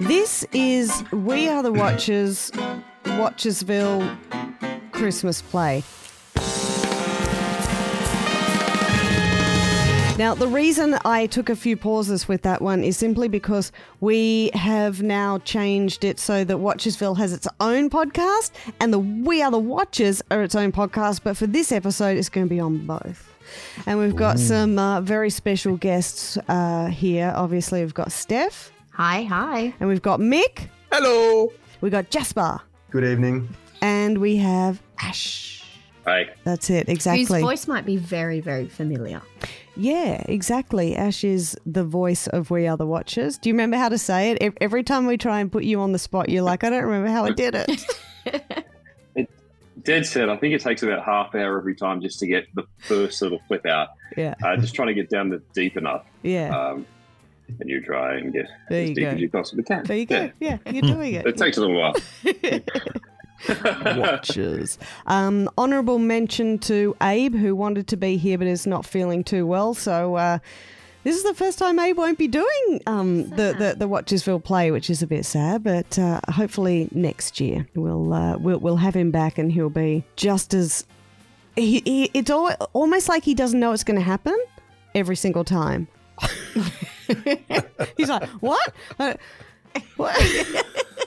This is We Are the Watchers, Watchersville Christmas play. Now, the reason I took a few pauses with that one is simply because we have now changed it so that Watchersville has its own podcast and the We Are the Watchers are its own podcast. But for this episode, it's going to be on both. And we've got some uh, very special guests uh, here. Obviously, we've got Steph Hi, hi. and we've got Mick, Hello. we've got Jasper, Good evening. and we have Ash. Hey, That's it, exactly. Whose voice might be very, very familiar. Yeah, exactly. Ash is the voice of We Are the Watchers. Do you remember how to say it? Every time we try and put you on the spot, you're like, I don't remember how I did it. dead set. I think it takes about half hour every time just to get the first little flip out. Yeah, Uh, just trying to get down to deep enough. yeah. Um, and you try and get There as you deep go. as you possibly can. There you go. Yeah. Yeah, you're doing It it. takes a little while. Watchers. Um, honorable mention to Abe, who wanted to be here but is not feeling too well. So uh, this is the first time Abe won't be doing um, the, the the Watchersville play, which is a bit sad. But uh, hopefully next year we'll uh, we'll we'll have him back and he'll be just as. He, he, it's al- almost like he doesn't know it's going to happen every single time. He's like, "What? Uh, what?"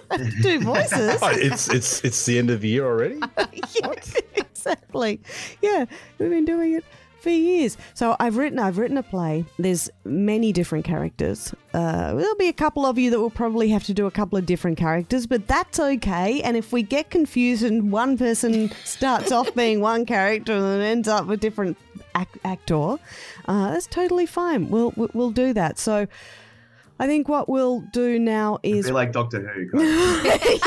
Do voices? Oh, it's it's it's the end of the year already. yeah, exactly. Yeah, we've been doing it for years. So I've written I've written a play. There's many different characters. Uh, there'll be a couple of you that will probably have to do a couple of different characters, but that's okay. And if we get confused and one person starts off being one character and then ends up with different ac- actor, uh, that's totally fine. We'll we'll do that. So. I think what we'll do now is feel like Doctor Who.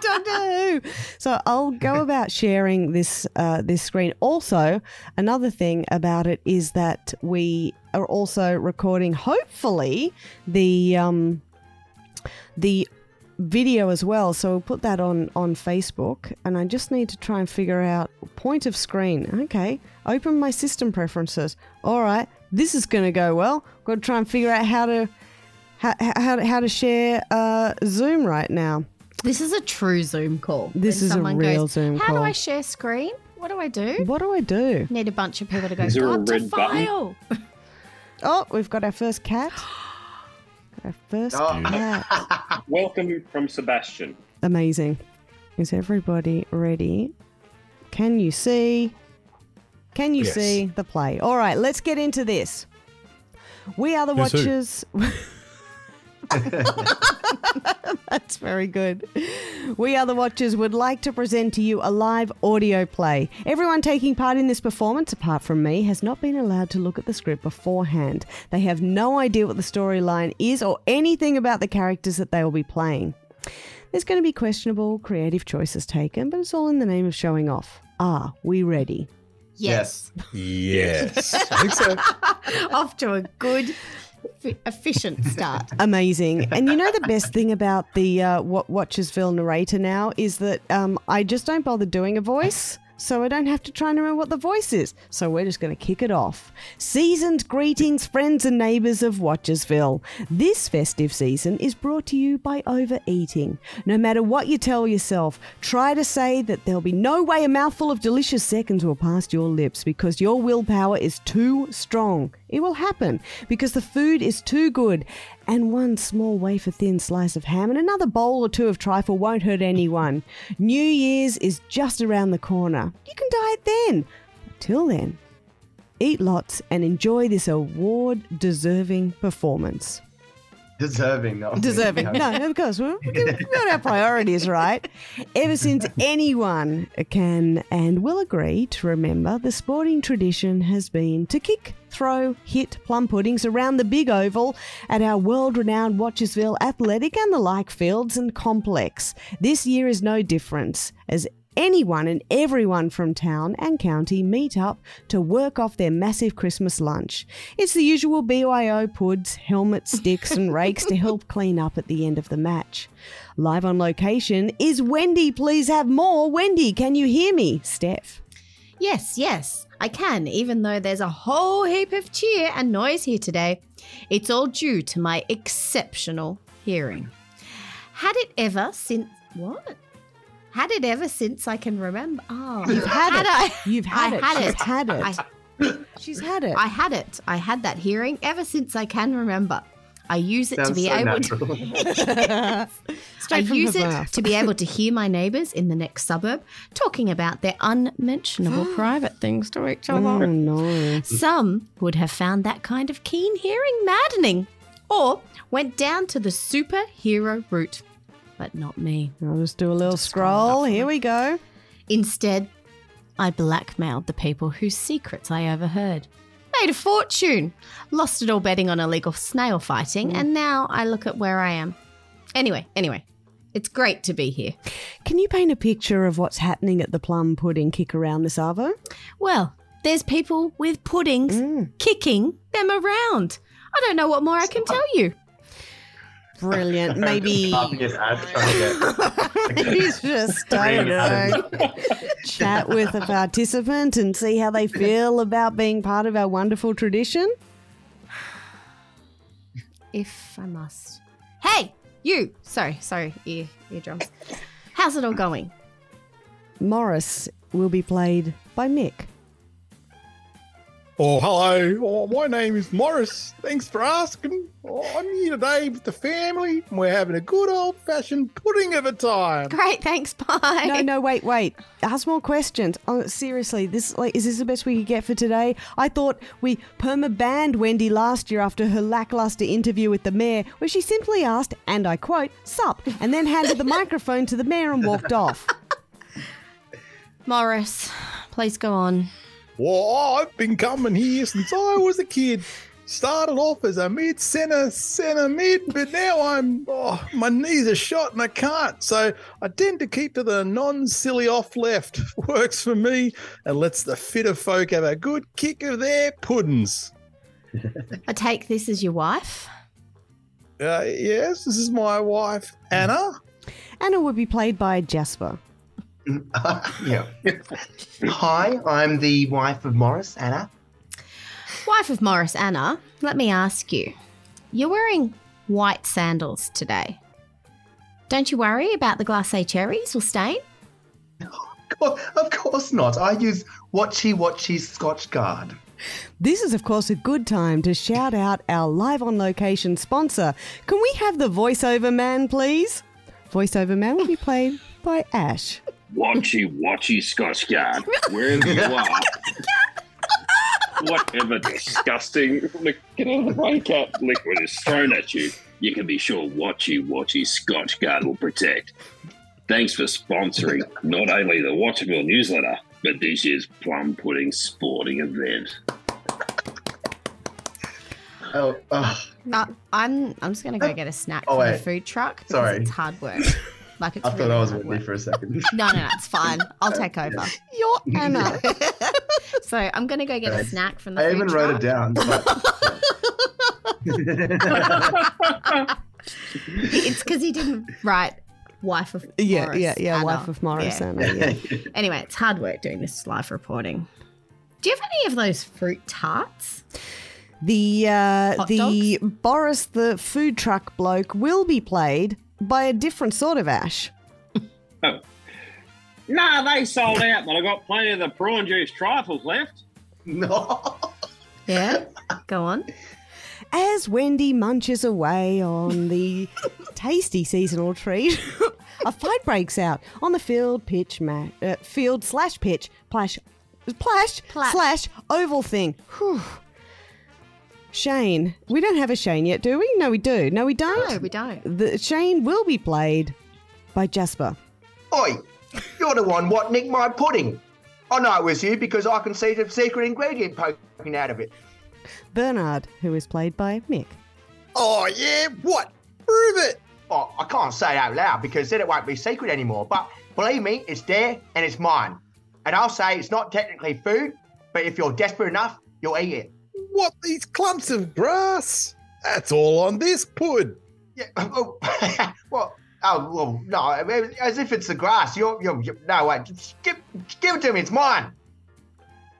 Doctor Who. So I'll go about sharing this uh, this screen. Also, another thing about it is that we are also recording, hopefully, the um, the video as well. So we'll put that on on Facebook, and I just need to try and figure out point of screen. Okay, open my system preferences. All right, this is going to go well. Got to try and figure out how to. How, how, how to share uh, Zoom right now. This is a true Zoom call. This When is a real goes, Zoom How call." do I share screen? What do I do? What do I do? Need a bunch of people to go. Is there a "Got to red button?" file. Oh, we've got our first cat. Our first Oh. cat. Welcome from Sebastian. Amazing. Is everybody ready? Can you see? Can you Yes. see the play? All right, let's get into this. We are the Who's who? Watchers. That's very good. We Are the Watchers would like to present to you a live audio play. Everyone taking part in this performance, apart from me, has not been allowed to look at the script beforehand. They have no idea what the storyline is or anything about the characters that they will be playing. There's going to be questionable creative choices taken, but it's all in the name of showing off. Are we ready? Yes. Yes, I think so. Off to a good, f- efficient start. Amazing. And you know the best thing about the uh, Wa- Watchersville narrator now is that um, I just don't bother doing a voice. So I don't have to try and remember what the voice is. So we're just going to kick it off. Seasoned greetings, friends and neighbours of Watchersville. This festive season is brought to you by overeating. No matter what you tell yourself, try to say that there'll be no way a mouthful of delicious seconds will pass your lips because your willpower is too strong. It will happen because the food is too good, and one small wafer thin slice of ham and another bowl or two of trifle won't hurt anyone. New Year's is just around the corner. You can diet then. Till then, eat lots and enjoy this award deserving performance. Deserving, not Deserving. No, of course. We've got our priorities right. Ever since anyone can and will agree to remember, the sporting tradition has been to kick, throw, hit plum puddings around the big oval at our world renowned Watchersville Athletic and the like fields and complex. This year is no different, as anyone and everyone from town and county meet up to work off their massive Christmas lunch. It's the usual BYO puds, helmets, sticks, and rakes to help clean up at the end of the match. Live on location is Wendy. Please have more. Wendy, can you hear me? Steph. Yes, yes, I can, even though there's a whole heap of cheer and noise here today. It's all due to my exceptional hearing. Had it ever since what? Had it ever since I can remember? Oh, You've had, it. I, You've had I it. had She's it. had it. I, She's had it. I had it. I had that hearing ever since I can remember. I use it to be so able to. natural. Straight I use it mouth. to be able to hear my neighbours in the next suburb talking about their unmentionable private things to each other. Mm, oh no. Some would have found that kind of keen hearing maddening, or went down to the superhero route. But not me. I'll just do a little Just scroll scroll. Here we go. Instead, I blackmailed the people whose secrets I overheard. Made a fortune. Lost it all betting on illegal snail fighting, and now I look at where I am. Anyway, anyway, it's great to be here. Can you paint a picture of what's happening at the plum pudding kick around this arvo? Well, there's people with puddings Mm. kicking them around. I don't know what more I can tell you. Brilliant. Maybe Laughing his ass trying to he's just I don't know. Chat with a participant and see how they feel about being part of our wonderful tradition. If I must. Hey, you! Sorry, sorry, ear, eardrums. How's it all going? Morris will be played by Mick. Oh, hello. Oh, my name is Morris. Thanks for asking. Oh, I'm here today with the family. and We're having a good old fashioned pudding of a time. Great, thanks, bye. No, no, wait, wait. Ask more questions. Oh, seriously, this like is this the best we could get for today? I thought we perma banned Wendy last year after her lackluster interview with the mayor, where she simply asked, and I quote, "Sup," and then handed the microphone to the mayor and walked off. Morris, please go on. Well, I've been coming here since I was a kid. Started off as a mid center, center mid, but now I'm, oh, my knees are shot and I can't. So I tend to keep to the non silly off left. Works for me and lets the fitter folk have a good kick of their puddings. I take this as your wife. Uh, yes, this is my wife, Anna. Anna would be played by Jasper. yeah. Hi, I'm the wife of Morris, Anna. Wife of Morris, Anna, let me ask you. You're wearing white sandals today. Don't you worry about the glacé cherries will stain? Co- Of course not. I use Watchy Watchy Scotch Guard. This is, of course, a good time to shout out our live on location sponsor. Can we have the voiceover man, please? Voiceover man will be played by Ash. Watchy, watchy Scotch Guard, wherever you are. Whatever disgusting li- get out of the rain liquid is thrown at you, you can be sure Watchy, watchy Scotch Guard will protect. Thanks for sponsoring not only the Watchville newsletter, but this year's plum pudding sporting event. Oh, oh, Uh, I'm I'm just gonna go get a snack Oh, from the food truck because Sorry. it's hard work. Like it's I thought I was with me work. for a second. No, no, no, it's fine. I'll take over. You're Anna. So I'm gonna go get a snack from the I food even truck. wrote it down. but- It's because he didn't write wife of yeah, Morris, yeah, yeah. Anna. Wife of Morris, Yeah. Anna. Yeah. Anyway, it's hard work doing this live reporting. Do you have any of those fruit tarts? The uh, Hot the Boris the food truck bloke will be played by a different sort of Ash. Nah, they sold out, but I got plenty of the prawn juice trifles left. no. Yeah, go on. As Wendy munches away on the tasty seasonal treat, a fight breaks out on the field pitch ma- uh, field slash pitch plash plash Plash. slash oval thing. Whew. Shane, we don't have a Shane yet, do we? No, we do. No, we don't. No, we don't. The Shane will be played by Jasper. Oi, you're the one what nicked my pudding. I know it was you because I can see the secret ingredient poking out of it. Bernard, who is played by Mick. Oh, yeah, what? Prove it. Oh, I can't say it out loud because then it won't be secret anymore. But believe me, it's there and it's mine. And I'll say it's not technically food, but if you're desperate enough, you'll eat it. What, these clumps of grass? That's all on this pud. Yeah. Oh, well, oh, well, no, I mean, as if it's the grass. You're, you're, you're no, wait, just give, give it to me. It's mine.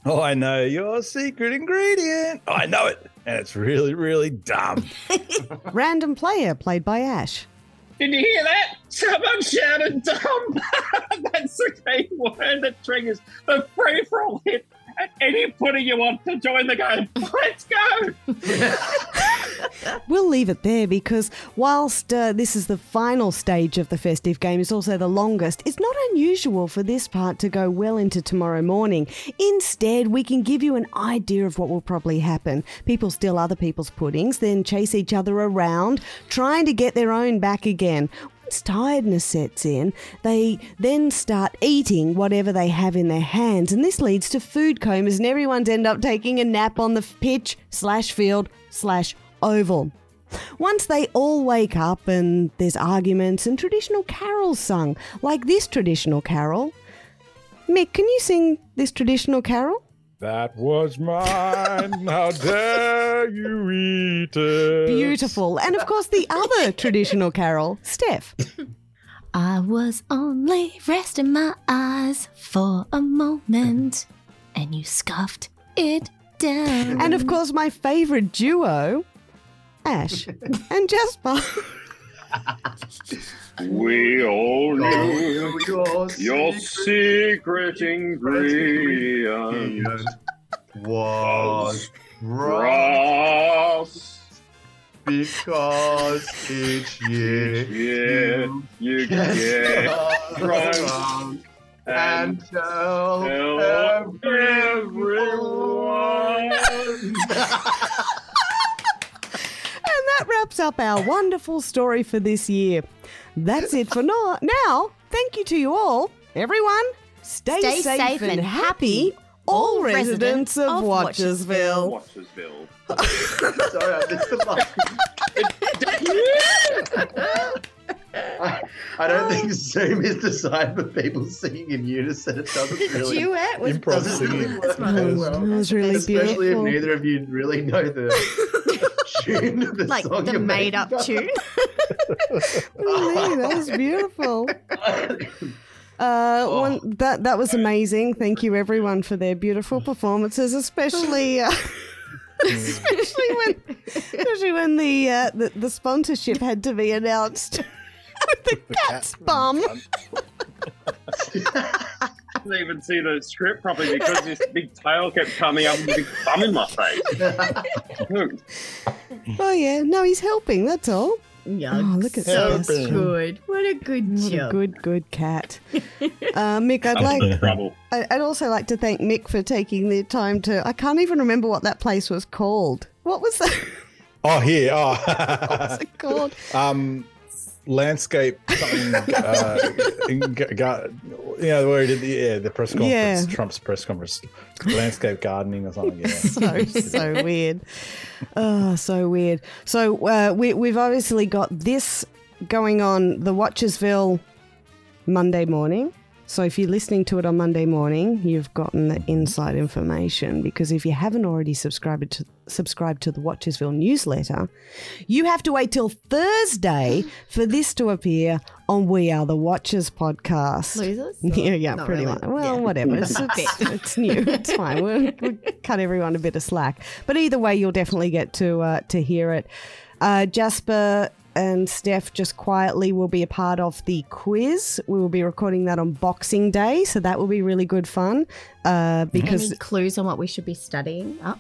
Oh, I know your secret ingredient. I know it. And it's really, really dumb. Random player, played by Ash. Did you hear that? Someone shouted dumb. That's the key word that triggers the free for all hit at any footer you want to join the game. Let's go. We'll leave it there because whilst uh, this is the final stage of the festive game, it's also the longest. It's not unusual for this part to go well into tomorrow morning. Instead, we can give you an idea of what will probably happen. People steal other people's puddings, then chase each other around, trying to get their own back again. Once tiredness sets in, they then start eating whatever they have in their hands, and this leads to food comas, and everyone's end up taking a nap on the pitch slash field slash oval. Once they all wake up and there's arguments and traditional carols sung, like this traditional carol. Mick, can you sing this traditional carol? That was mine. How dare you eat it? Beautiful. And of course, the other traditional carol, Steph. I was only resting my eyes for a moment, and you scuffed it down. And of course, my favourite duo, Ash and Jasper. We all knew your secret ingredient was Ross. because each year Yeah, you get get drunk drunk and and tell tell everyone. And that wraps up our wonderful story for this year. That's it for now. Now, thank you to you all. Everyone, stay, Stay safe, safe and and happy, all residents of, Watchersville. Watchersville. Sorry, I missed the mark. I, I don't oh. think Zoom is designed for people singing in unison. It doesn't really. duet was Improv doesn't really singing. work very That was really Especially beautiful. if neither of you really know the tune of the like song the you're made up making. tune. That was beautiful. Uh, one that that was amazing. Thank you everyone for their beautiful performances, especially uh, especially when especially when the, uh, the the sponsorship had to be announced with the cat's bum. I couldn't even see the script properly because this big tail kept coming up with a big thumb in my face. Oh yeah, no, he's helping. That's all. Yeah, Oh, look at so that. good. What a good What a job. good, good cat. Uh, Mick, I'd like. I- I'd also like to thank Mick for taking the time to. I can't even remember what that place was called. What was that? Oh, here. what Oh, was it called? um, landscape something. Uh, gar- you know where he did the yeah the press conference, Yeah. Trump's press conference, landscape gardening or something. Yeah. so so weird. Oh, so weird. So uh, we we've obviously got this going on the Watchersville Monday morning. So if you're listening to it on Monday morning, you've gotten the inside information because if you haven't already subscribed to subscribed to the Watchersville newsletter, you have to wait till Thursday for this to appear on We Are the Watchers podcast. Losers? Yeah, yeah, pretty really. much. Well, Yeah. whatever. It's, it's, it's new. It's fine. We'll, we'll cut everyone a bit of slack. But either way, you'll definitely get to uh, to hear it. Uh, Jasper and Steph just quietly will be a part of the quiz. We will be recording that on Boxing Day, so that will be really good fun. Uh, because Any clues on what we should be studying up?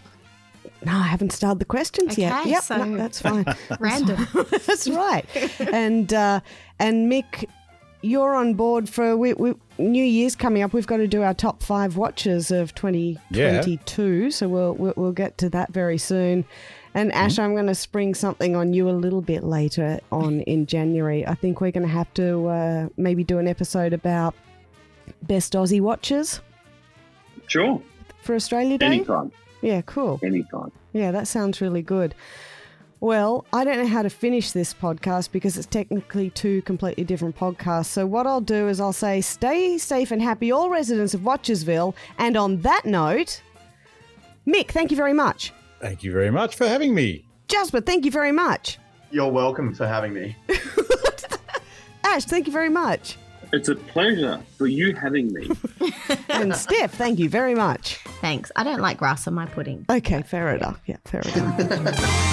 no, I haven't started the questions yet. Okay, Yep, so- no, that's fine. Random. That's right. and uh, and Mick, you're on board for we, we, New Year's coming up. We've got to do our top five watches of 2022. So we'll, we'll we'll get to that very soon. And Ash, I'm going to spring something on you a little bit later on in January. I think we're going to have to uh, maybe do an episode about best Aussie watches Sure. for Australia Day. Anytime. Yeah, cool. Anytime. Yeah, that sounds really good. Well, I don't know how to finish this podcast because it's technically two completely different podcasts. So, what I'll do is I'll say, stay safe and happy, all residents of Watchersville. And on that note, Mick, thank you very much. Thank you very much for having me. Jasper, thank you very much. You're welcome for having me. Ash, thank you very much. It's a pleasure for you having me. And Steph, thank you very much. Thanks. I don't like grass on my pudding. Okay, fair enough. Yeah, fair enough.